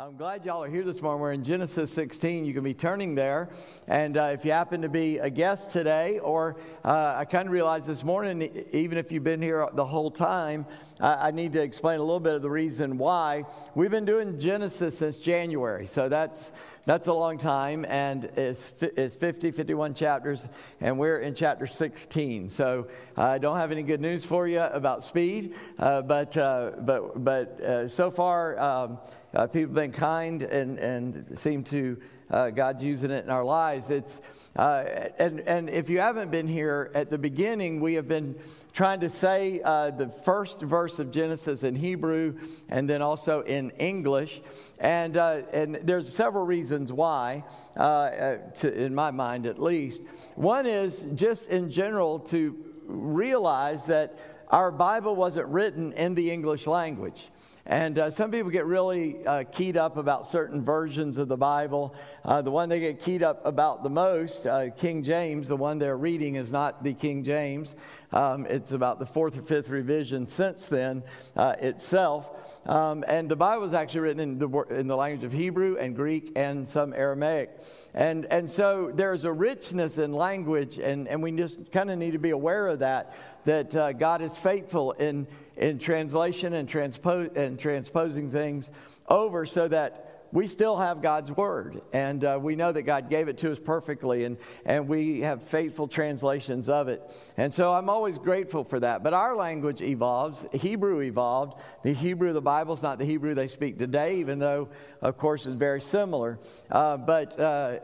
I'm glad y'all are here this morning. We're in Genesis 16. You can be turning there. And uh, if you happen to be a guest today, or uh, I kind of realized this morning, even if you've been here the whole time, I need to explain a little bit of the reason why. We've been doing Genesis since January. So that's that's a long time, and it's, it's 50, 51 chapters, and we're in chapter 16. So I don't have any good news for you about speed, uh, but, uh, but, but uh, so far, um, uh, people have been kind and, and seem to, uh, God's using it in our lives. It's, uh, and, and if you haven't been here at the beginning, we have been trying to say uh, the first verse of Genesis in Hebrew and then also in English. And, uh, and there's several reasons why, uh, uh to, in my mind at least. One is just in general to realize that our Bible wasn't written in the English language. And uh, some people get really uh, keyed up about certain versions of the Bible. Uh, the one they get keyed up about the most, uh, King James, the one they're reading is not the King James. Um, it's about the fourth or fifth revision since then uh, itself. Um, and the Bible is actually written in the, in the language of Hebrew and Greek and some Aramaic. And, and so there's a richness in language, and, and we just kind of need to be aware of that, that uh, God is faithful in in translation and, transpo- and transposing things over so that we still have God's word. And uh, we know that God gave it to us perfectly, and, and we have faithful translations of it. And so I'm always grateful for that. But our language evolves, Hebrew evolved. The Hebrew of the Bible is not the Hebrew they speak today, even though, of course, it's very similar. Uh, but, uh,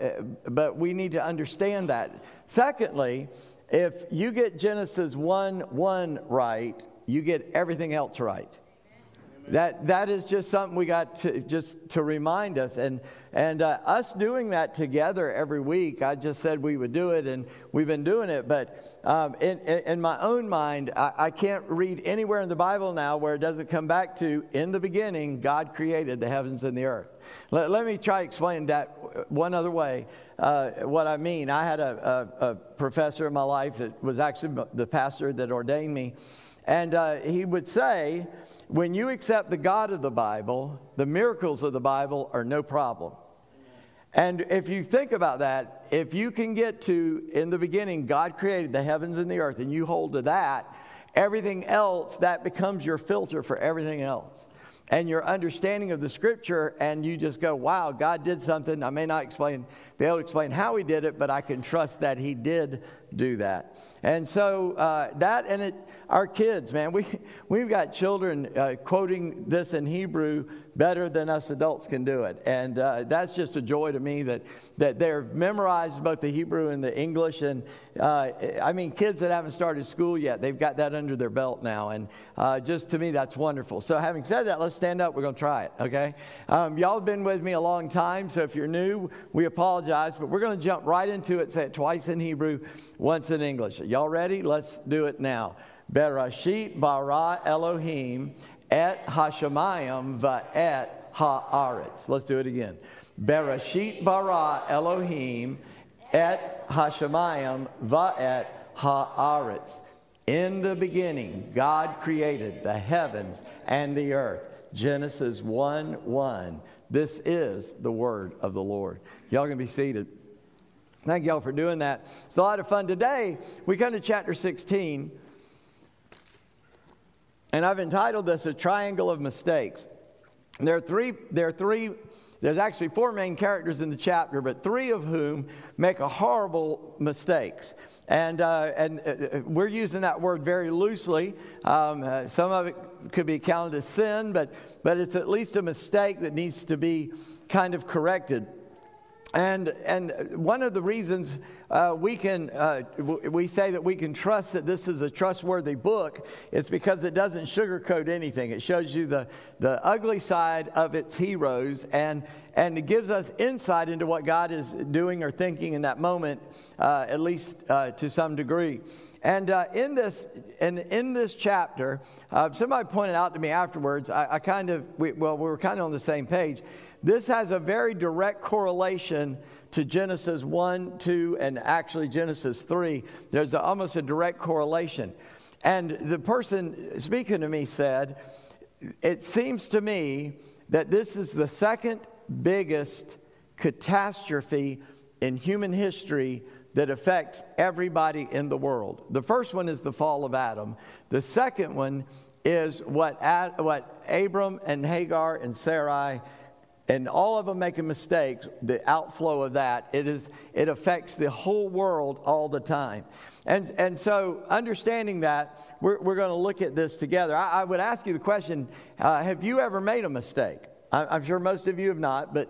but we need to understand that. Secondly, if you get Genesis 1 1 right, you get everything else right. That, that is just something we got to just to remind us. And, and uh, us doing that together every week, I just said we would do it, and we've been doing it. But um, in, in, my own mind, I, I can't read anywhere in the Bible now where it doesn't come back to in the beginning, God created the heavens and the earth. Let, let me try to explain that one other way. Uh, what I mean, I had a, a, a professor in my life that was actually the pastor that ordained me. And uh, he would say, when you accept the God of the Bible, the miracles of the Bible are no problem. And if you think about that, if you can get to, in the beginning, God created the heavens and the earth, and you hold to that, everything else, that becomes your filter for everything else. And your understanding of the scripture, and you just go, wow, God did something. I may not explain, be able to explain how he did it, but I can trust that he did do that. And so uh, that, and it, our kids, man, we, we've got children uh, quoting this in Hebrew better than us adults can do it. And uh, that's just a joy to me that, that they're memorized both the Hebrew and the English. And uh, I mean, kids that haven't started school yet, they've got that under their belt now. And uh, just to me, that's wonderful. So, having said that, let's stand up. We're going to try it, okay? Um, y'all have been with me a long time. So, if you're new, we apologize. But we're going to jump right into it, say it twice in Hebrew, once in English. Y'all ready? Let's do it now. Bereshit bara Elohim et hashamayim va'et haaretz. Let's do it again. Bereshit bara Elohim et hashamayim va'et haaretz. In the beginning, God created the heavens and the earth. Genesis 1 1. This is the word of the Lord. Y'all can be seated. Thank y'all for doing that. It's a lot of fun. Today, we come to chapter 16. And I've entitled this A Triangle of Mistakes. And there are three, there are three, there's actually four main characters in the chapter, but three of whom make a horrible mistakes. And, uh, and uh, uh, we're using that word very loosely. Um, uh, some of it could be counted as sin, but, but it's at least a mistake that needs to be kind of corrected. And, and one of the reasons uh, we can uh, we say that we can trust that this is a trustworthy book it's because it doesn't sugarcoat anything. It shows you the, the ugly side of its heroes and and it gives us insight into what God is doing or thinking in that moment, uh, at least uh, to some degree. And uh, in this, and in this chapter, uh, somebody pointed out to me afterwards. I, I kind of, we, well, we were kind of on the same page. This has a very direct correlation to Genesis 1, 2, and actually Genesis 3. There's a, almost a direct correlation. And the person speaking to me said, It seems to me that this is the second biggest catastrophe in human history that affects everybody in the world. The first one is the fall of Adam. The second one is what, Ad, what Abram and Hagar and Sarai and all of them making mistakes, the outflow of that, it, is, it affects the whole world all the time. And, and so, understanding that, we're, we're going to look at this together. I, I would ask you the question uh, Have you ever made a mistake? I, I'm sure most of you have not, but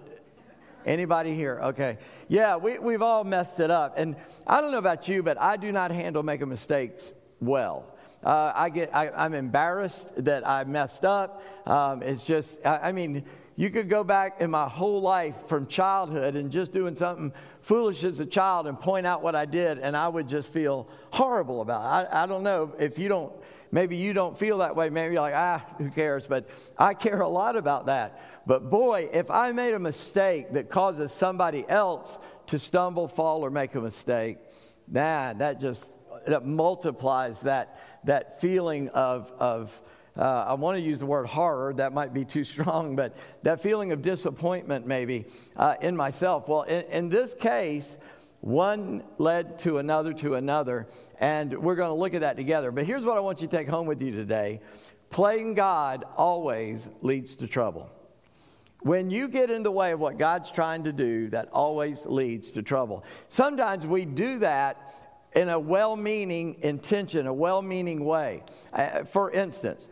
anybody here? Okay. Yeah, we, we've all messed it up. And I don't know about you, but I do not handle making mistakes well. Uh, I get, I, am embarrassed that I messed up. Um, it's just, I, I mean, you could go back in my whole life from childhood and just doing something foolish as a child and point out what I did, and I would just feel horrible about it. I, I don't know if you don't, maybe you don't feel that way. Maybe you're like, ah, who cares? But I care a lot about that. But boy, if I made a mistake that causes somebody else to stumble, fall, or make a mistake, man, that just that multiplies that, that feeling of, of uh, I want to use the word horror, that might be too strong, but that feeling of disappointment maybe uh, in myself. Well, in, in this case, one led to another to another, and we're going to look at that together. But here's what I want you to take home with you today playing God always leads to trouble. When you get in the way of what God's trying to do, that always leads to trouble. Sometimes we do that in a well meaning intention, a well meaning way. Uh, for instance,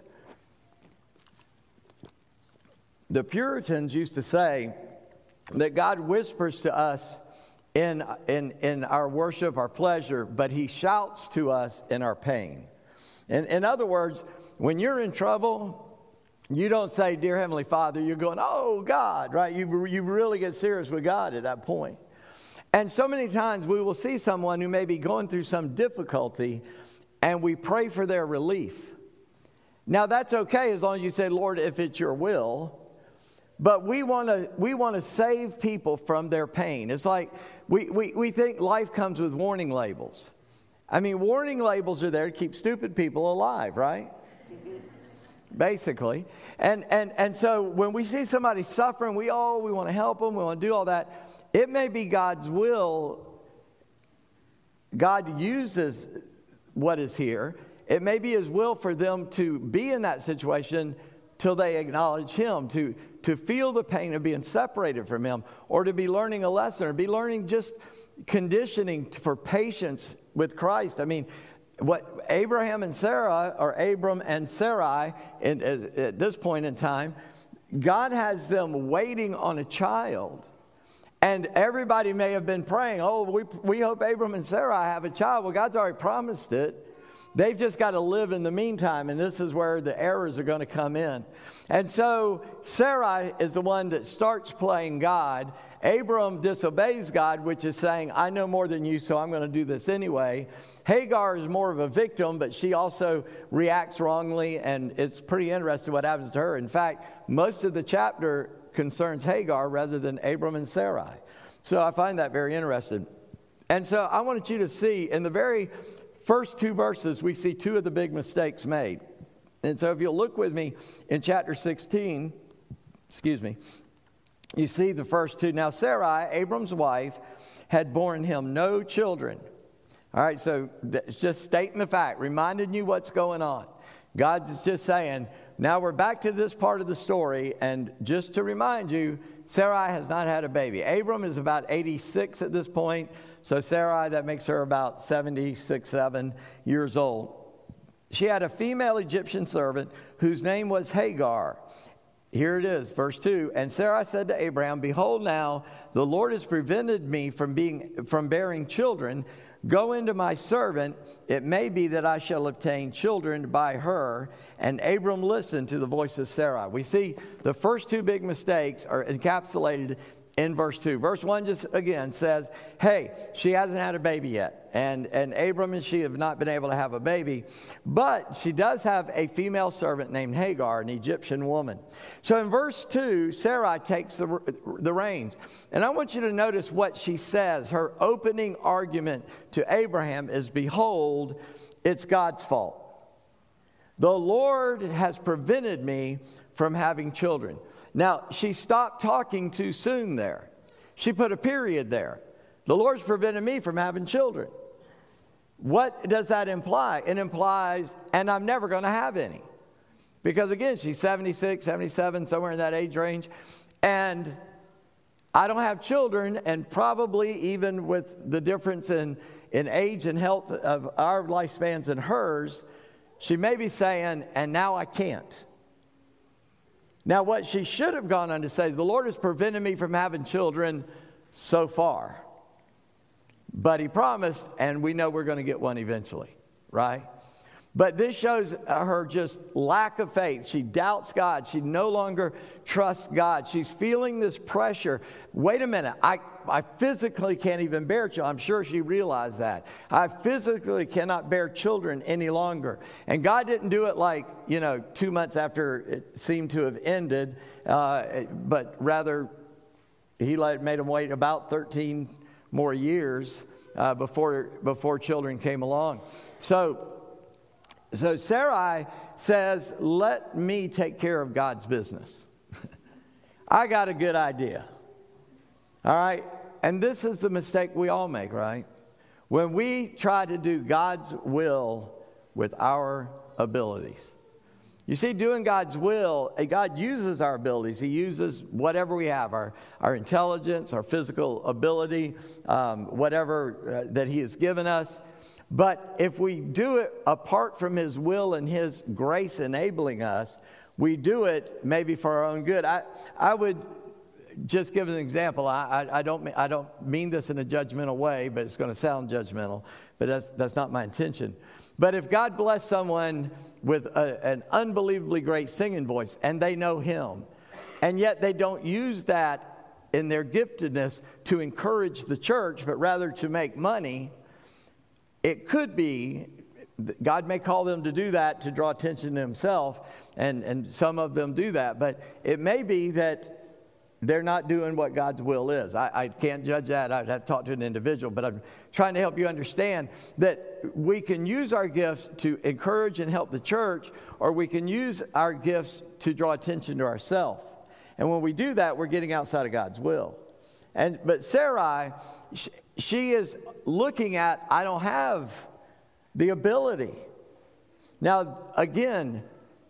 the Puritans used to say that God whispers to us in, in, in our worship, our pleasure, but He shouts to us in our pain. In, in other words, when you're in trouble, you don't say, Dear Heavenly Father, you're going, Oh God, right? You, you really get serious with God at that point. And so many times we will see someone who may be going through some difficulty and we pray for their relief. Now, that's okay as long as you say, Lord, if it's your will. But we want to we want to save people from their pain. It's like we, we, we think life comes with warning labels. I mean, warning labels are there to keep stupid people alive, right? Basically. And, and, and so when we see somebody suffering, we, oh, we want to help them, we want to do all that. It may be God's will. God uses what is here. It may be His will for them to be in that situation till they acknowledge Him, to, to feel the pain of being separated from Him, or to be learning a lesson, or be learning just conditioning for patience with Christ. I mean, what Abraham and Sarah, or Abram and Sarai, in, uh, at this point in time, God has them waiting on a child. And everybody may have been praying, oh, we, we hope Abram and Sarah have a child. Well, God's already promised it. They've just got to live in the meantime, and this is where the errors are going to come in. And so Sarai is the one that starts playing God. Abram disobeys God, which is saying, I know more than you, so I'm going to do this anyway. Hagar is more of a victim, but she also reacts wrongly, and it's pretty interesting what happens to her. In fact, most of the chapter concerns Hagar rather than Abram and Sarai. So I find that very interesting. And so I wanted you to see in the very first two verses, we see two of the big mistakes made. And so if you'll look with me in chapter 16, excuse me, you see the first two. Now, Sarai, Abram's wife, had borne him no children. All right, so just stating the fact, reminding you what's going on. God's just saying, now we're back to this part of the story, and just to remind you, Sarai has not had a baby. Abram is about 86 at this point. So Sarai, that makes her about 76, 7 years old. She had a female Egyptian servant whose name was Hagar. Here it is, verse 2. And Sarai said to Abraham, Behold, now the Lord has prevented me from, being, from bearing children. Go into my servant. It may be that I shall obtain children by her. And Abram listened to the voice of Sarai. We see the first two big mistakes are encapsulated in verse 2. Verse 1 just again says, Hey, she hasn't had a baby yet. And, and Abram and she have not been able to have a baby. But she does have a female servant named Hagar, an Egyptian woman. So in verse 2, Sarai takes the, the reins. And I want you to notice what she says. Her opening argument to Abraham is Behold, it's God's fault. The Lord has prevented me from having children. Now, she stopped talking too soon there. She put a period there. The Lord's prevented me from having children. What does that imply? It implies, and I'm never going to have any. Because again, she's 76, 77, somewhere in that age range. And I don't have children, and probably even with the difference in, in age and health of our lifespans and hers, she may be saying, and now I can't. Now, what she should have gone on to say is, the Lord has prevented me from having children so far. But He promised, and we know we're going to get one eventually, right? But this shows her just lack of faith. She doubts God. She no longer trusts God. She's feeling this pressure. Wait a minute, I, I physically can't even bear children. I'm sure she realized that. I physically cannot bear children any longer. And God didn't do it like, you know, two months after it seemed to have ended, uh, but rather, He let, made them wait about 13 more years uh, before, before children came along. So, so Sarai says, Let me take care of God's business. I got a good idea. All right? And this is the mistake we all make, right? When we try to do God's will with our abilities. You see, doing God's will, eh, God uses our abilities. He uses whatever we have our, our intelligence, our physical ability, um, whatever uh, that He has given us. But if we do it apart from His will and His grace enabling us, we do it maybe for our own good. I, I would just give an example. I, I, I, don't, I don't mean this in a judgmental way, but it's going to sound judgmental, but that's, that's not my intention. But if God bless someone with a, an unbelievably great singing voice and they know Him, and yet they don't use that in their giftedness to encourage the church, but rather to make money, it could be, God may call them to do that to draw attention to Himself, and, and some of them do that, but it may be that they're not doing what God's will is. I, I, can't judge that. I'd have to talk to an individual, but I'm trying to help you understand that we can use our gifts to encourage and help the church, or we can use our gifts to draw attention to ourselves. And when we do that, we're getting outside of God's will. And but Sarai, she is looking at, I don't have the ability. Now, again,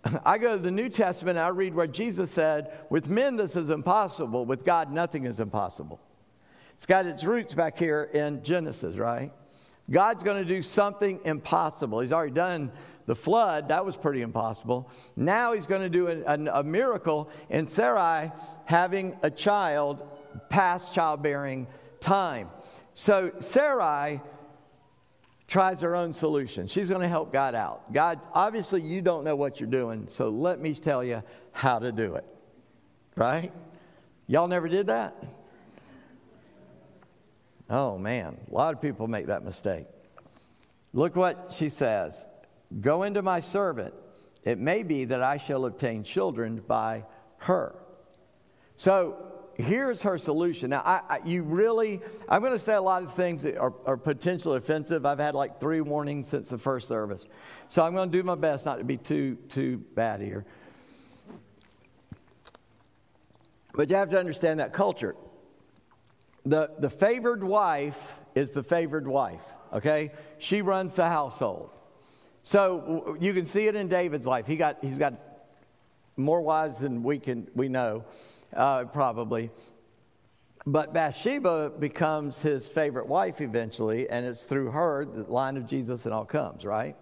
I go to the New Testament and I read where Jesus said, With men this is impossible, with God nothing is impossible. It's got its roots back here in Genesis, right? God's going to do something impossible. He's already done the flood, that was pretty impossible. Now he's going to do a, a, a miracle in Sarai having a child past childbearing time. So Sarai tries her own solution. She's going to help God out. God, obviously, you don't know what you're doing, so let me tell you how to do it. Right? Y'all never did that? Oh, man. A lot of people make that mistake. Look what she says Go into my servant. It may be that I shall obtain children by her. So here's her solution. Now, I, I, you really, I'm going to say a lot of things that are, are, potentially offensive. I've had like three warnings since the first service. So I'm going to do my best not to be too, too bad here. But you have to understand that culture. The, the favored wife is the favored wife, okay? She runs the household. So you can see it in David's life. He got, he's got more wives than we, can, we know uh, probably. But Bathsheba becomes his favorite wife eventually, and it's through her the line of Jesus and all comes, right?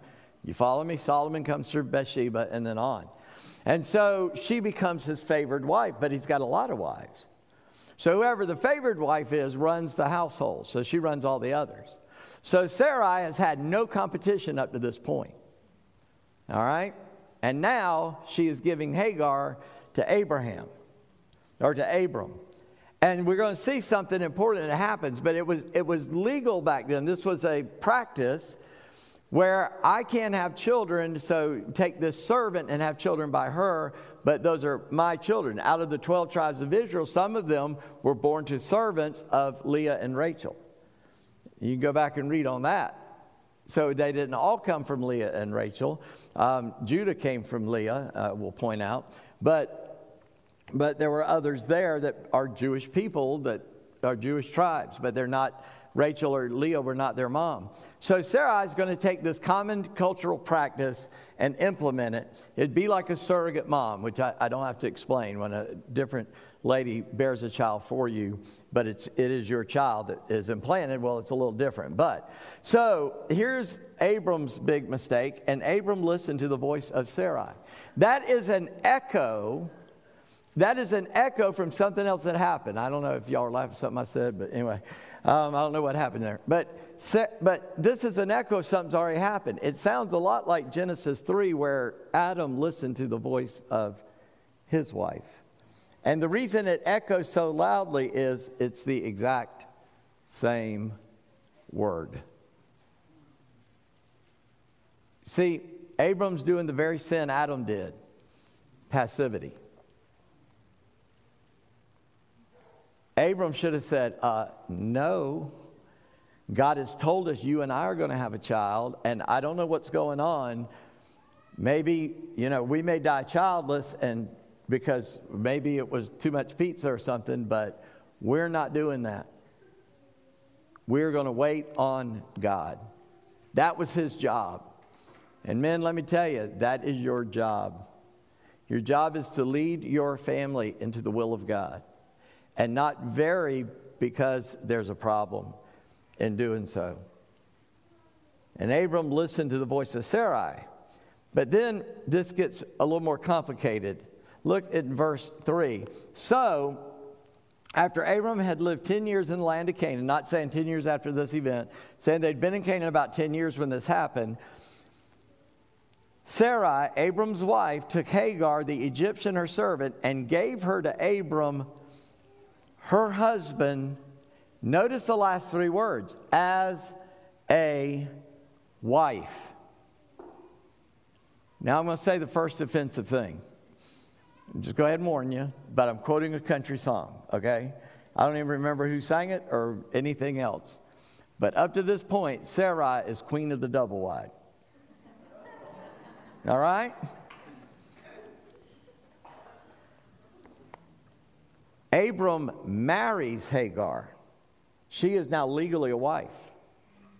You follow me? Solomon comes through Bathsheba and then on. And so she becomes his favored wife, but he's got a lot of wives. So whoever the favored wife is runs the household. So she runs all the others. So Sarai has had no competition up to this point. All right? And now she is giving Hagar to Abraham or to Abram. And we're going to see something important that happens, but it was, it was legal back then. This was a practice where I can't have children, so take this servant and have children by her, but those are my children. Out of the 12 tribes of Israel, some of them were born to servants of Leah and Rachel. You can go back and read on that. So they didn't all come from Leah and Rachel. Um, Judah came from Leah, uh, we'll point out. But but there were others there that are Jewish people that are Jewish tribes, but they're not, Rachel or Leah were not their mom. So Sarai is going to take this common cultural practice and implement it. It'd be like a surrogate mom, which I, I don't have to explain when a different lady bears a child for you, but it's, it is your child that is implanted. Well, it's a little different. But so here's Abram's big mistake, and Abram listened to the voice of Sarai. That is an echo. That is an echo from something else that happened. I don't know if y'all are laughing at something I said, but anyway, um, I don't know what happened there. But, but this is an echo of something's already happened. It sounds a lot like Genesis 3, where Adam listened to the voice of his wife. And the reason it echoes so loudly is it's the exact same word. See, Abram's doing the very sin Adam did passivity. Abram should have said, uh, No, God has told us you and I are going to have a child, and I don't know what's going on. Maybe, you know, we may die childless, and because maybe it was too much pizza or something, but we're not doing that. We're going to wait on God. That was his job. And men, let me tell you, that is your job. Your job is to lead your family into the will of God and not vary because there's a problem in doing so. And Abram listened to the voice of Sarai. But then this gets a little more complicated. Look at verse 3. So, after Abram had lived 10 years in the land of Canaan, not saying 10 years after this event, saying they'd been in Canaan about 10 years when this happened, Sarai, Abram's wife, took Hagar, the Egyptian, her servant, and gave her to Abram, her husband. Notice the last three words as a wife. Now I'm going to say the first offensive thing. Just go ahead and warn you, but I'm quoting a country song, okay? I don't even remember who sang it or anything else. But up to this point, Sarai is queen of the double wide. All right? Abram marries Hagar. She is now legally a wife.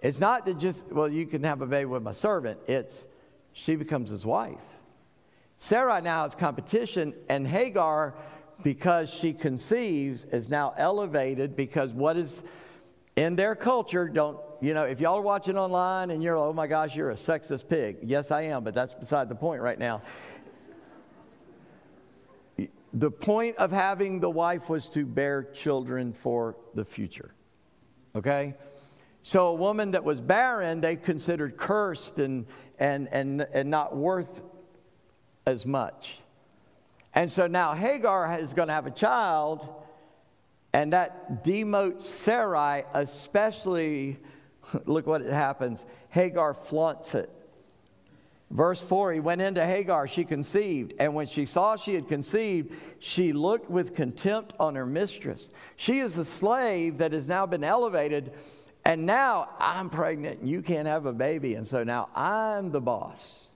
It's not that just, well, you can have a baby with my servant. It's she becomes his wife. Sarah now has competition, and Hagar, because she conceives, is now elevated because what is in their culture, don't, you know, if y'all are watching online and you're, oh my gosh, you're a sexist pig. Yes, I am, but that's beside the point right now. The point of having the wife was to bear children for the future. Okay? So a woman that was barren, they considered cursed and, and, and, and not worth as much. And so now Hagar is going to have a child, and that demotes Sarai, especially. Look what happens. Hagar flaunts it. Verse 4 He went into Hagar, she conceived, and when she saw she had conceived, she looked with contempt on her mistress. She is a slave that has now been elevated, and now I'm pregnant and you can't have a baby, and so now I'm the boss.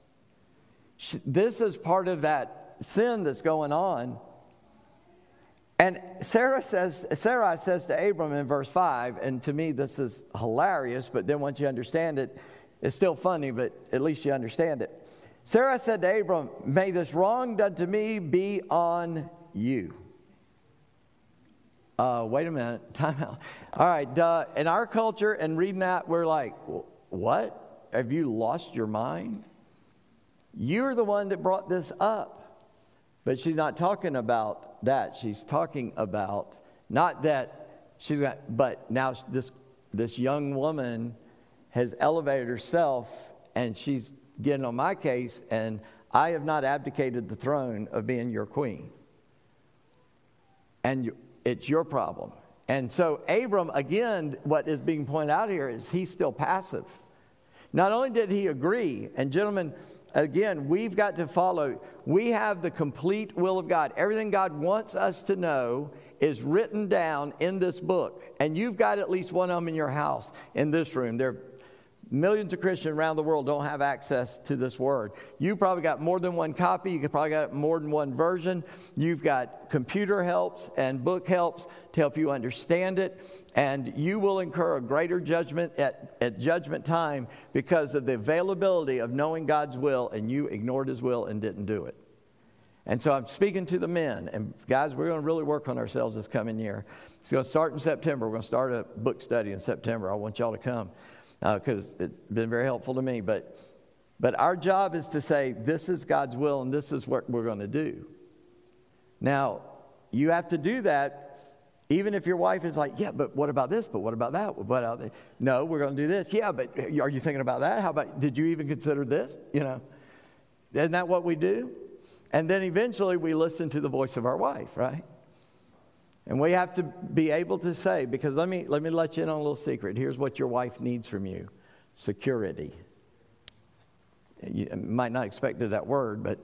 This is part of that sin that's going on. And Sarah says, Sarah says to Abram in verse 5, and to me this is hilarious, but then once you understand it, it's still funny, but at least you understand it. Sarah said to Abram, May this wrong done to me be on you. Uh, wait a minute, time out. All right, uh, in our culture and reading that, we're like, What? Have you lost your mind? You're the one that brought this up. But she's not talking about that. She's talking about not that she's got, but now this, this young woman has elevated herself and she's getting on my case, and I have not abdicated the throne of being your queen. And it's your problem. And so, Abram, again, what is being pointed out here is he's still passive. Not only did he agree, and gentlemen, again, we've got to follow. We have the complete will of God. Everything God wants us to know is written down in this book. And you've got at least one of them in your house, in this room. They're Millions of Christians around the world don't have access to this word. You probably got more than one copy. You probably got more than one version. You've got computer helps and book helps to help you understand it. And you will incur a greater judgment at, at judgment time because of the availability of knowing God's will, and you ignored his will and didn't do it. And so I'm speaking to the men. And guys, we're going to really work on ourselves this coming year. It's going to start in September. We're going to start a book study in September. I want y'all to come because uh, it's been very helpful to me. But, but our job is to say, this is God's will and this is what we're going to do. Now, you have to do that even if your wife is like, yeah, but what about this? But what about that? What about that? No, we're going to do this. Yeah, but are you thinking about that? How about, did you even consider this? You know, isn't that what we do? And then eventually we listen to the voice of our wife, right? And we have to be able to say, because let me, let me let you in on a little secret. Here's what your wife needs from you security. You might not expect that word, but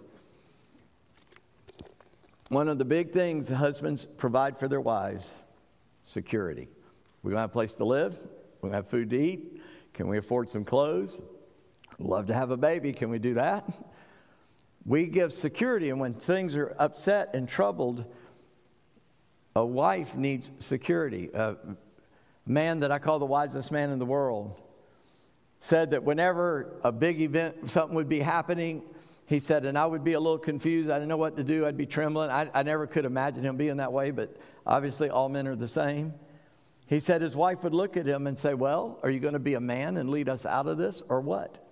one of the big things husbands provide for their wives security. We're gonna have a place to live, We're going to have food to eat. Can we afford some clothes? Love to have a baby. Can we do that? We give security, and when things are upset and troubled, a wife needs security. A man that I call the wisest man in the world said that whenever a big event, something would be happening, he said, and I would be a little confused. I didn't know what to do. I'd be trembling. I, I never could imagine him being that way, but obviously all men are the same. He said his wife would look at him and say, Well, are you going to be a man and lead us out of this or what?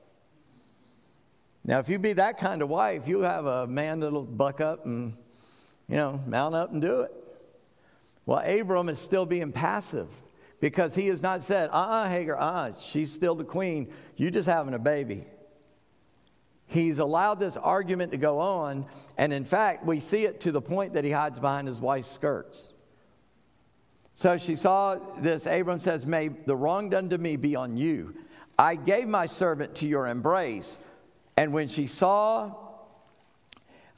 Now, if you be that kind of wife, you have a man that'll buck up and, you know, mount up and do it. Well, Abram is still being passive because he has not said, uh uh-uh, uh Hagar, uh uh-uh, she's still the queen. you're just having a baby. He's allowed this argument to go on, and in fact, we see it to the point that he hides behind his wife's skirts. So she saw this. Abram says, May the wrong done to me be on you. I gave my servant to your embrace. And when she saw,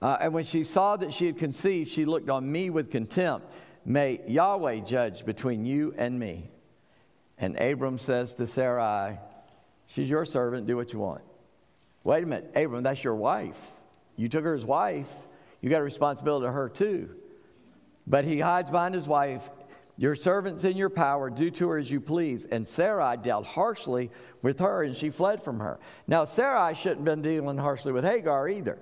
uh, and when she saw that she had conceived, she looked on me with contempt. May Yahweh judge between you and me. And Abram says to Sarai, She's your servant, do what you want. Wait a minute, Abram, that's your wife. You took her as wife, you got a responsibility to her too. But he hides behind his wife. Your servant's in your power, do to her as you please. And Sarai dealt harshly with her, and she fled from her. Now, Sarai shouldn't have been dealing harshly with Hagar either,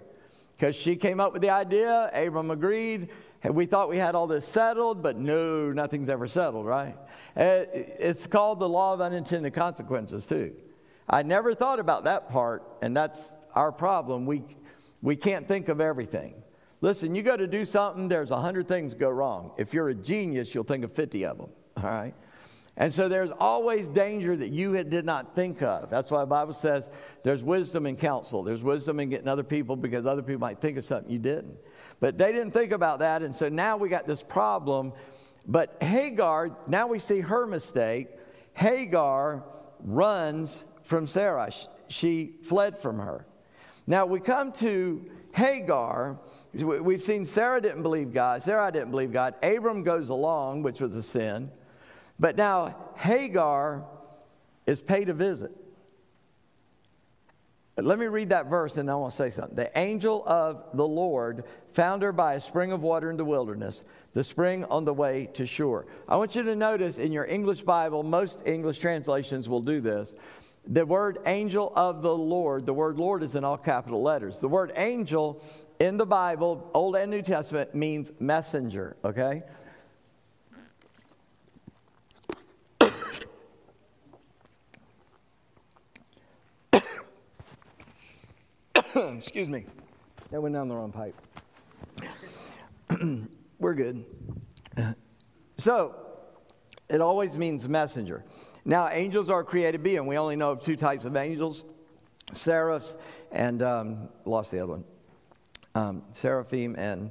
because she came up with the idea, Abram agreed, we thought we had all this settled, but no, nothing's ever settled, right? Uh, it's called the law of unintended consequences, too. I never thought about that part, and that's our problem. We, we can't think of everything. Listen, you go to do something, there's a hundred things go wrong. If you're a genius, you'll think of 50 of them, all right? And so there's always danger that you did not think of. That's why the Bible says there's wisdom in counsel. There's wisdom in getting other people because other people might think of something you didn't. But they didn't think about that. And so now we got this problem. But Hagar, now we see her mistake. Hagar runs from Sarah. She fled from her. Now we come to Hagar. We've seen Sarah didn't believe God. Sarah didn't believe God. Abram goes along, which was a sin. But now Hagar is paid a visit. Let me read that verse and I want to say something. The angel of the Lord found her by a spring of water in the wilderness, the spring on the way to Shur. I want you to notice in your English Bible, most English translations will do this. The word angel of the Lord, the word Lord is in all capital letters. The word angel in the Bible, Old and New Testament, means messenger, okay? Excuse me. That went down the wrong pipe. We're good. So, it always means messenger. Now, angels are created being. We only know of two types of angels seraphs and, um, lost the other one, um, seraphim and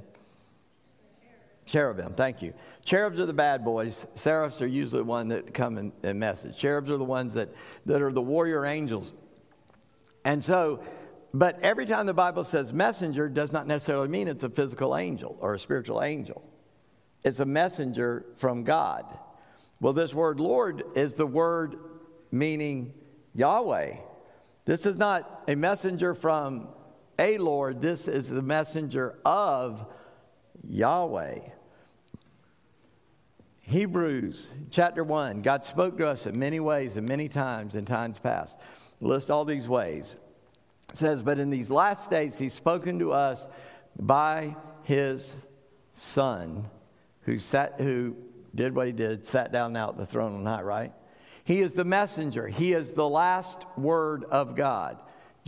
cherubim. Thank you. Cherubs are the bad boys. Seraphs are usually the one that come in, in message. Cherubs are the ones that, that are the warrior angels. And so, but every time the Bible says messenger does not necessarily mean it's a physical angel or a spiritual angel. It's a messenger from God. Well, this word Lord is the word meaning Yahweh. This is not a messenger from a Lord, this is the messenger of Yahweh. Hebrews chapter 1, God spoke to us in many ways and many times in times past. List all these ways. Says, But in these last days, He's spoken to us by His Son, who, sat, who did what He did, sat down now at the throne on high, right? He is the messenger, He is the last word of God.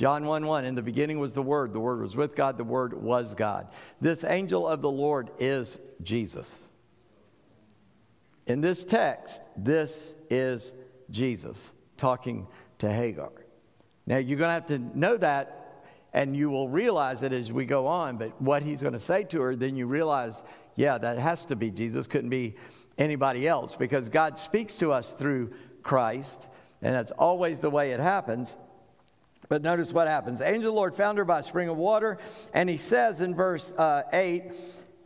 John 1 1, in the beginning was the Word. The Word was with God. The Word was God. This angel of the Lord is Jesus. In this text, this is Jesus talking to Hagar. Now, you're going to have to know that, and you will realize it as we go on. But what he's going to say to her, then you realize, yeah, that has to be Jesus, couldn't be anybody else, because God speaks to us through Christ, and that's always the way it happens. But notice what happens. Angel of the Lord found her by a spring of water, and he says in verse uh, 8,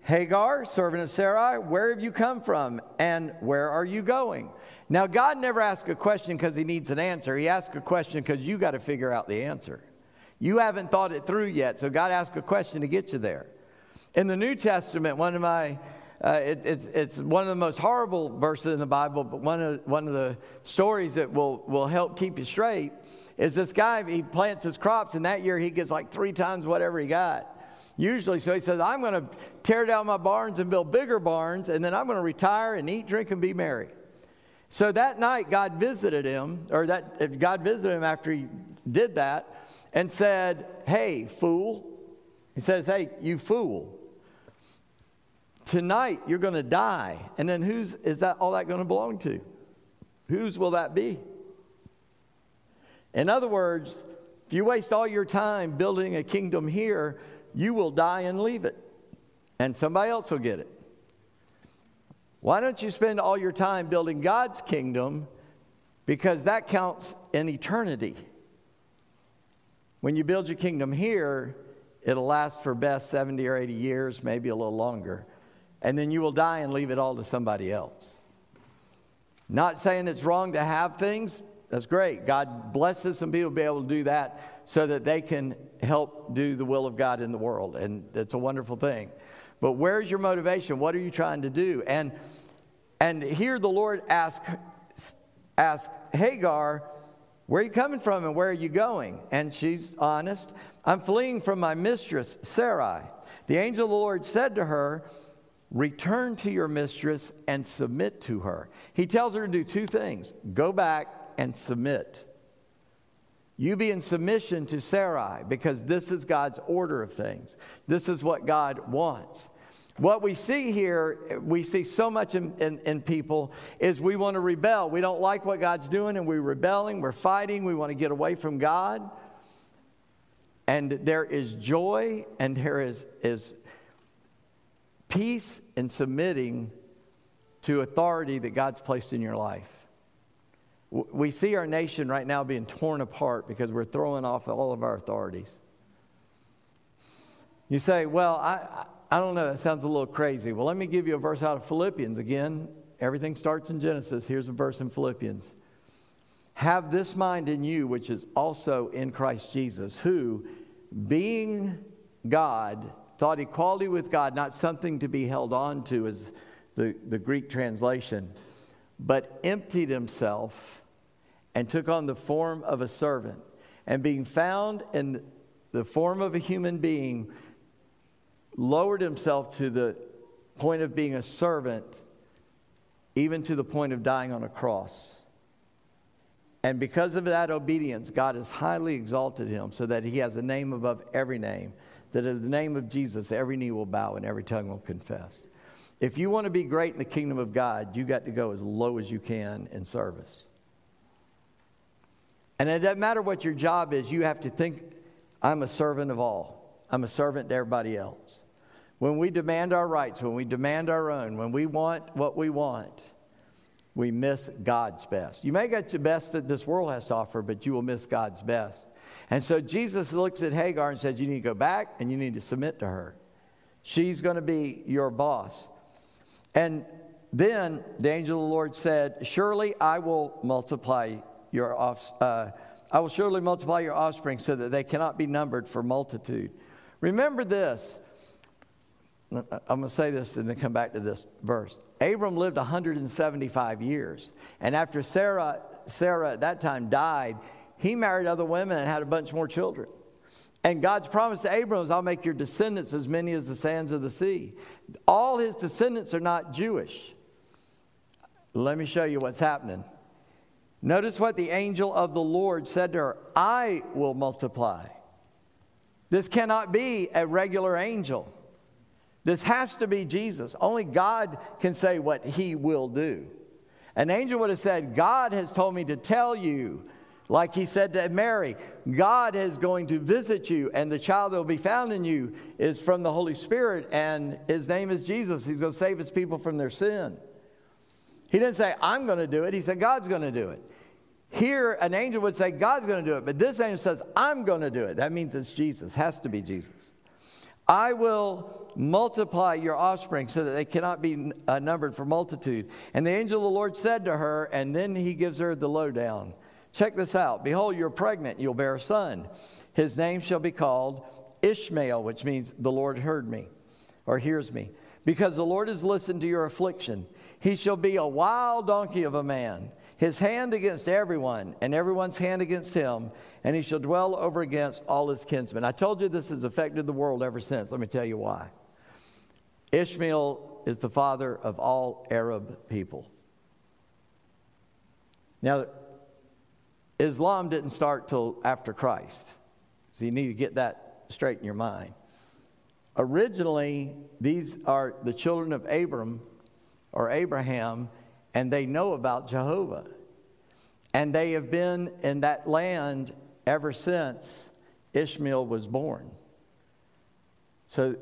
Hagar, servant of Sarai, where have you come from and where are you going? Now, God never asks a question because he needs an answer. He asks a question because you got to figure out the answer. You haven't thought it through yet, so God asks a question to get you there. In the New Testament, one of my uh, it, it's, it's one of the most horrible verses in the Bible, but one of, one of the stories that will, will help keep you straight is this guy, he plants his crops, and that year he gets like three times whatever he got. Usually, so he says, I'm going to tear down my barns and build bigger barns, and then I'm going to retire and eat, drink, and be merry. So that night, God visited him, or that God visited him after he did that, and said, Hey, fool. He says, Hey, you fool. Tonight you're going to die. And then whose is that all that going to belong to? Whose will that be? In other words, if you waste all your time building a kingdom here, you will die and leave it, and somebody else will get it. Why don't you spend all your time building God's kingdom? Because that counts in eternity. When you build your kingdom here, it'll last for best 70 or 80 years, maybe a little longer. And then you will die and leave it all to somebody else. Not saying it's wrong to have things, that's great. God blesses some people to be able to do that so that they can help do the will of God in the world. And it's a wonderful thing. But where's your motivation? What are you trying to do? And and here the Lord asked ask Hagar, where are you coming from and where are you going? And she's honest. I'm fleeing from my mistress, Sarai. The angel of the Lord said to her, Return to your mistress and submit to her. He tells her to do two things go back and submit. You be in submission to Sarai because this is God's order of things. This is what God wants. What we see here, we see so much in, in, in, people, is we want to rebel. We don't like what God's doing and we're rebelling, we're fighting, we want to get away from God. And there is joy and there is, is peace in submitting to authority that God's placed in your life. We see our nation right now being torn apart because we're throwing off all of our authorities. You say, well, I, I don't know, that sounds a little crazy. Well, let me give you a verse out of Philippians. Again, everything starts in Genesis. Here's a verse in Philippians. Have this mind in you, which is also in Christ Jesus, who, being God, thought equality with God not something to be held on to, as the, the Greek translation, but emptied himself and took on the form of a servant. And being found in the form of a human being, lowered himself to the point of being a servant, even to the point of dying on a cross. And because of that obedience, God has highly exalted him so that he has a name above every name, that in the name of Jesus, every knee will bow and every tongue will confess. If you want to be great in the kingdom of God, you got to go as low as you can in service. And it doesn't matter what your job is, you have to think, I'm a servant of all. I'm a servant to everybody else. When we demand our rights, when we demand our own, when we want what we want, we miss God's best. You may get the best that this world has to offer, but you will miss God's best. And so Jesus looks at Hagar and says, You need to go back and you need to submit to her. She's going to be your boss. And then the angel of the Lord said, Surely I will multiply your uh, I will surely multiply your offspring so that they cannot be numbered for multitude. Remember this. I'm going to say this and then come back to this verse. Abram lived 175 years. And after Sarah, Sarah at that time died, he married other women and had a bunch more children. And God's promise to Abram is, I'll make your descendants as many as the sands of the sea. All his descendants are not Jewish. Let me show you what's happening. Notice what the angel of the Lord said to her I will multiply. This cannot be a regular angel. This has to be Jesus. Only God can say what he will do. An angel would have said, God has told me to tell you like he said to Mary, God is going to visit you, and the child that will be found in you is from the Holy Spirit, and his name is Jesus. He's going to save his people from their sin. He didn't say, I'm going to do it. He said, God's going to do it. Here, an angel would say, God's going to do it, but this angel says, I'm going to do it. That means it's Jesus, has to be Jesus. I will multiply your offspring so that they cannot be uh, numbered for multitude. And the angel of the Lord said to her, and then he gives her the lowdown. Check this out. Behold, you're pregnant, you'll bear a son. His name shall be called Ishmael, which means the Lord heard me or hears me. Because the Lord has listened to your affliction. He shall be a wild donkey of a man, his hand against everyone, and everyone's hand against him, and he shall dwell over against all his kinsmen. I told you this has affected the world ever since. Let me tell you why. Ishmael is the father of all Arab people. Now, Islam didn't start till after Christ. So you need to get that straight in your mind. Originally, these are the children of Abram or Abraham, and they know about Jehovah. And they have been in that land ever since Ishmael was born. So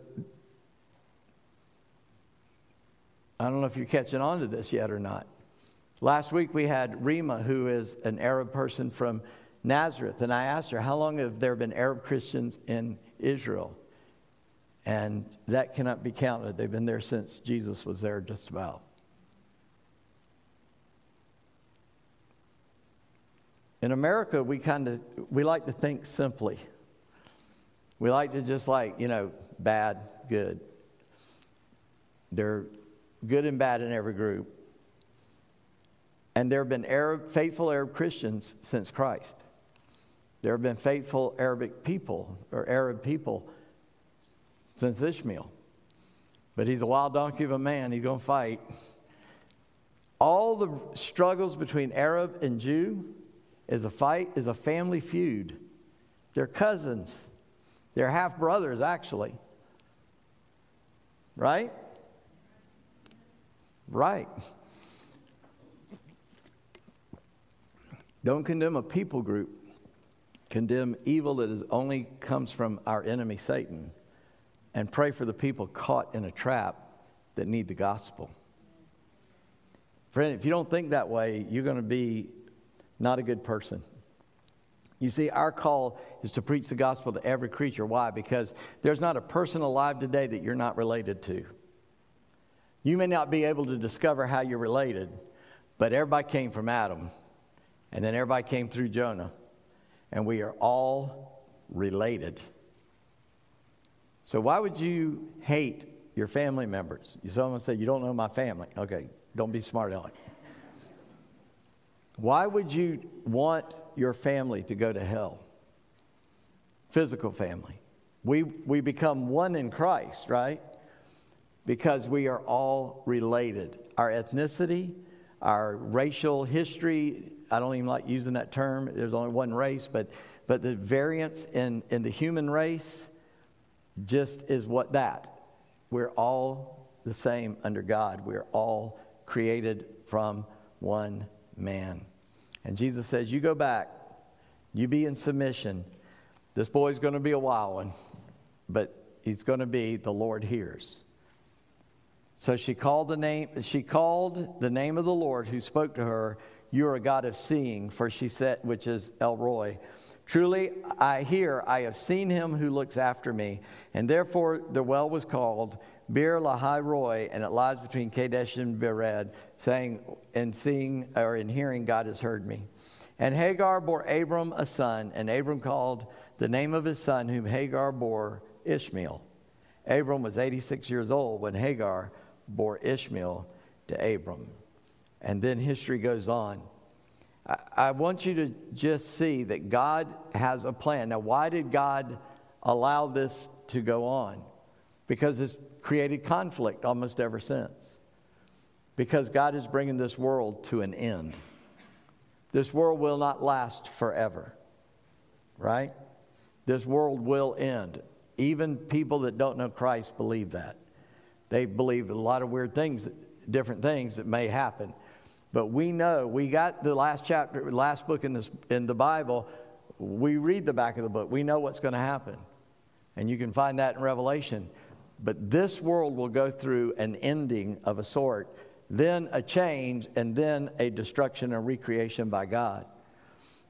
I don't know if you're catching on to this yet or not. Last week we had Rima, who is an Arab person from Nazareth, and I asked her, How long have there been Arab Christians in Israel? And that cannot be counted. They've been there since Jesus was there, just about. In America, we kind of we like to think simply. We like to just like, you know, bad, good. They're good and bad in every group. And there have been Arab, faithful Arab Christians since Christ. There have been faithful Arabic people or Arab people since Ishmael. But he's a wild donkey of a man. He's going to fight. All the struggles between Arab and Jew is a fight, is a family feud. They're cousins. They're half brothers, actually. Right? Right. Don't condemn a people group. Condemn evil that is only comes from our enemy Satan. And pray for the people caught in a trap that need the gospel. Friend, if you don't think that way, you're going to be not a good person. You see, our call is to preach the gospel to every creature. Why? Because there's not a person alive today that you're not related to. You may not be able to discover how you're related, but everybody came from Adam. And then everybody came through Jonah. And we are all related. So why would you hate your family members? You someone say, You don't know my family. Okay, don't be smart aleck. Why would you want your family to go to hell? Physical family. We, we become one in Christ, right? Because we are all related. Our ethnicity, our racial history, I don't even like using that term. There's only one race, but, but the variance in, in the human race just is what that. We're all the same under God. We're all created from one man. And Jesus says, You go back, you be in submission. This boy's going to be a wild one, but he's going to be the Lord hears. So she called the name, she called the name of the Lord who spoke to her you are a God of seeing, for she said, which is El Roi. Truly, I hear, I have seen him who looks after me. And therefore, the well was called Beer Lahai Roi, and it lies between Kadesh and Bered, saying, "In seeing, or in hearing, God has heard me. And Hagar bore Abram a son, and Abram called the name of his son, whom Hagar bore, Ishmael. Abram was 86 years old when Hagar bore Ishmael to Abram. And then history goes on. I, want you to just see that God has a plan. Now, why did God allow this to go on? Because it's created conflict almost ever since. Because God is bringing this world to an end. This world will not last forever, right? This world will end. Even people that don't know Christ believe that. They believe a lot of weird things, different things that may happen. But we know, we got the last chapter, last book in, this, in the Bible. We read the back of the book. We know what's going to happen. And you can find that in Revelation. But this world will go through an ending of a sort, then a change, and then a destruction and recreation by God.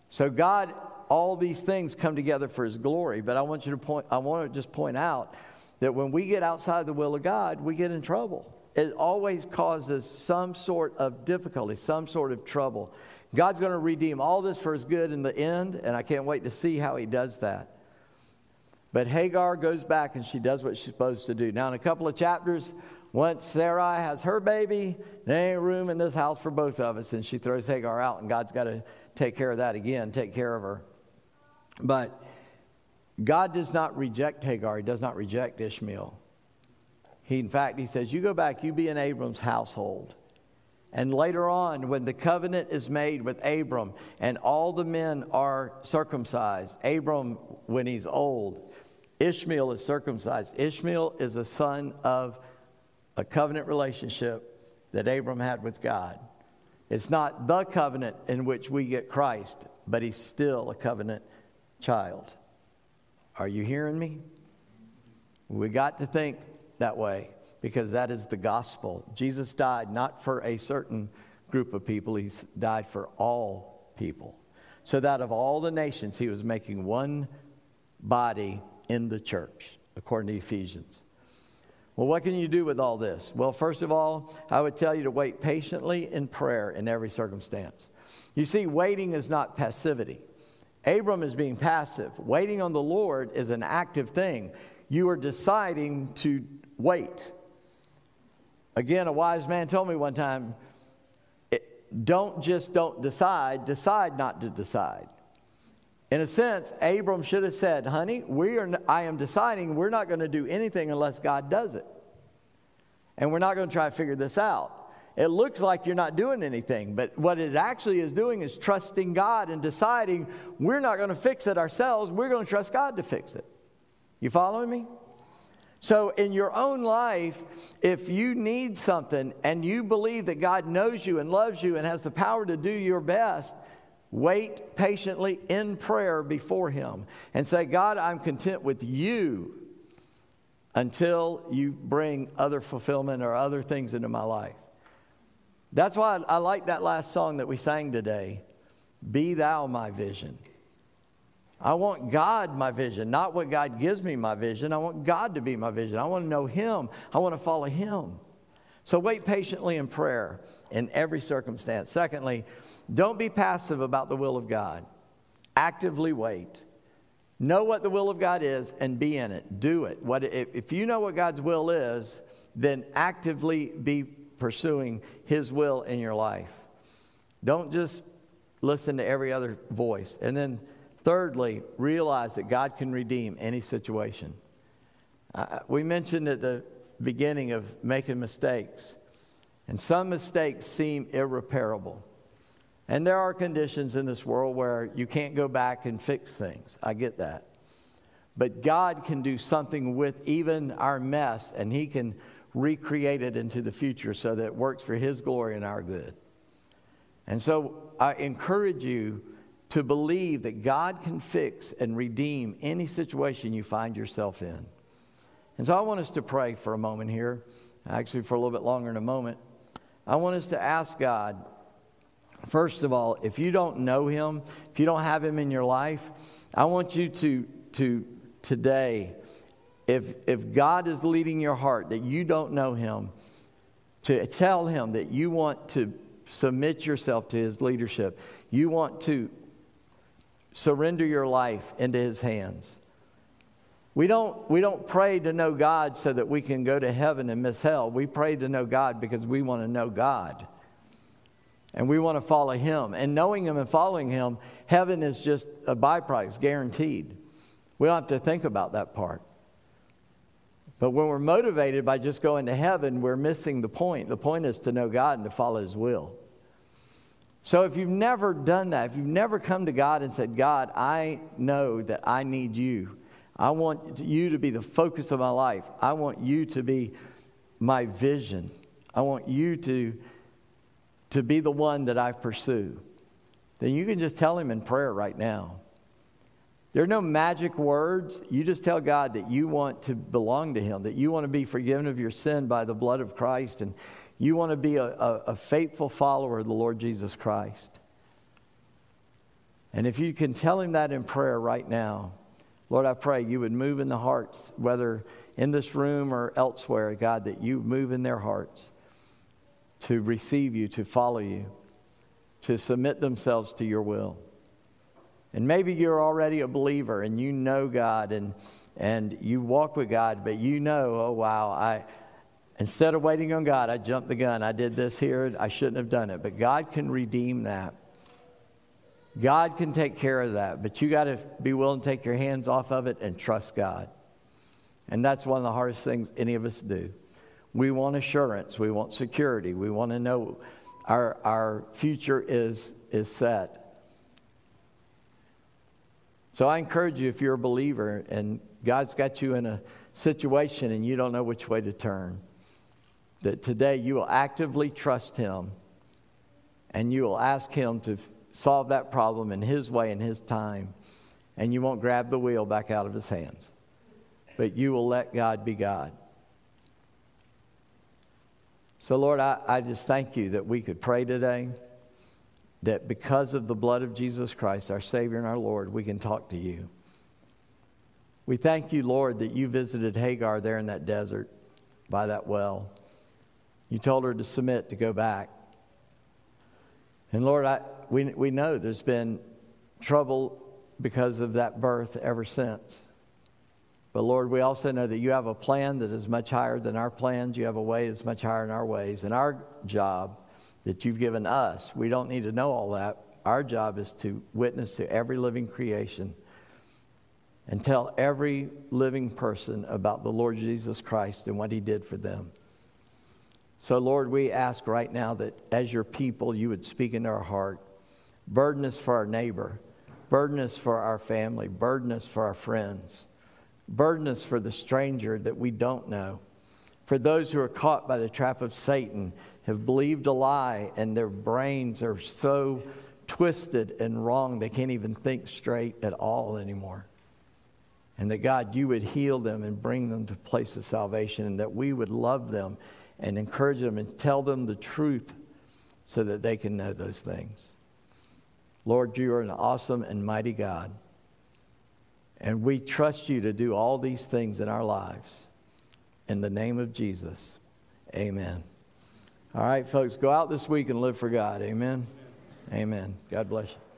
So, God, all these things come together for His glory. But I want you to point, I want to just point out that when we get outside the will of God, we get in trouble. It always causes some sort of difficulty, some sort of trouble. God's going to redeem all this for His good in the end, and I can't wait to see how He does that. But Hagar goes back and she does what she's supposed to do. Now, in a couple of chapters, once Sarai has her baby, there ain't room in this house for both of us, and she throws Hagar out, and God's got to take care of that again, take care of her. But God does not reject Hagar, He does not reject Ishmael. He, in fact, He says, You go back, you be in Abram's household. And later on, when the covenant is made with Abram and all the men are circumcised, Abram, when he's old, Ishmael is circumcised. Ishmael is a son of a covenant relationship that Abram had with God. It's not the covenant in which we get Christ, but he's still a covenant child. Are you hearing me? We got to think that way because that is the gospel. Jesus died not for a certain group of people, he died for all people. So that of all the nations, he was making one body in the church, according to Ephesians. Well, what can you do with all this? Well, first of all, I would tell you to wait patiently in prayer in every circumstance. You see, waiting is not passivity. Abram is being passive. Waiting on the Lord is an active thing. You are deciding to wait. Again, a wise man told me one time, don't just don't decide, decide not to decide. In a sense, Abram should have said, honey, we are, I am deciding we're not going to do anything unless God does it. And we're not going to try to figure this out. It looks like you're not doing anything, but what it actually is doing is trusting God and deciding we're not going to fix it ourselves. We're going to trust God to fix it. You following me? So, in your own life, if you need something and you believe that God knows you and loves you and has the power to do your best, Wait patiently in prayer before Him and say, God, I'm content with you until you bring other fulfillment or other things into my life. That's why I, like that last song that we sang today Be Thou my vision. I want God my vision, not what God gives me my vision. I want God to be my vision. I want to know Him, I want to follow Him. So wait patiently in prayer in every circumstance. Secondly, don't be passive about the will of God. Actively wait. Know what the will of God is and be in it. Do it. What, if you know what God's will is, then actively be pursuing His will in your life. Don't just listen to every other voice. And then, thirdly, realize that God can redeem any situation. Uh, we mentioned at the beginning of making mistakes, and some mistakes seem irreparable. And there are conditions in this world where you can't go back and fix things. I get that. But God can do something with even our mess, and He can recreate it into the future so that it works for His glory and our good. And so I encourage you to believe that God can fix and redeem any situation you find yourself in. And so I want us to pray for a moment here, actually, for a little bit longer in a moment. I want us to ask God First of all, if you don't know him, if you don't have him in your life, I want you to, to today, if, if God is leading your heart that you don't know him, to tell him that you want to submit yourself to his leadership. you want to surrender your life into His hands. We don't, we don't pray to know God so that we can go to heaven and miss hell. We pray to know God because we want to know God. And we want to follow Him. And knowing Him and following Him, heaven is just a byproduct, guaranteed. We don't have to think about that part. But when we're motivated by just going to heaven, we're missing the point. The point is to know God and to follow His will. So if you've never done that, if you've never come to God and said, God, I know that I need you. I want you to be the focus of my life. I want you to be my vision. I want you to, to be the one that I pursue. Then you can just tell him in prayer right now. There are no magic words. You just tell God that you want to belong to Him, that you want to be forgiven of your sin by the blood of Christ, and you want to be a, a, a faithful follower of the Lord Jesus Christ. And if you can tell Him that in prayer right now, Lord, I pray you would move in the hearts, whether in this room or elsewhere, God, that you move in their hearts to receive you, to follow you, to submit themselves to your will. And maybe you're already a believer and you know God and, and you walk with God, but you know, oh, wow, I, instead of waiting on God, I jumped the gun. I did this here. I shouldn't have done it. But God can redeem that. God can take care of that, but you got to be willing to take your hands off of it and trust God. And that's one of the hardest things any of us do. We want assurance, we want security, we want to know our, our future is, is set. So I encourage you, if you're a believer and God's got you in a situation and you don't know which way to turn, that today you will actively trust Him and you will ask Him to solve that problem in His way and His time, and you won't grab the wheel back out of His hands, but you will let God be God. So, Lord, I, I just thank you that we could pray today, that because of the blood of Jesus Christ, our Savior and our Lord, we can talk to you. We thank you, Lord, that you visited Hagar there in that desert by that well. You told her to submit, to go back. And Lord, I, we, we know there's been trouble because of that birth ever since. But Lord, we also know that you have a plan that is much higher than our plans. You have a way that's much higher than our ways. And our job that you've given us, we don't need to know all that. Our job is to witness to every living creation and tell every living person about the Lord Jesus Christ and what he did for them. So, Lord, we ask right now that as your people, you would speak into our heart. Burden us for our neighbor, burden us for our family, burden us for our friends, burden us for the stranger that we don't know, for those who are caught by the trap of Satan, have believed a lie, and their brains are so twisted and wrong they can't even think straight at all anymore. And that God, you would heal them and bring them to a place of salvation, and that we would love them and encourage them and tell them the truth so that they can know those things. Lord, you are an awesome and mighty God. And we trust you to do all these things in our lives. In the name of Jesus, amen. All right, folks, go out this week and live for God. Amen. Amen. God bless you.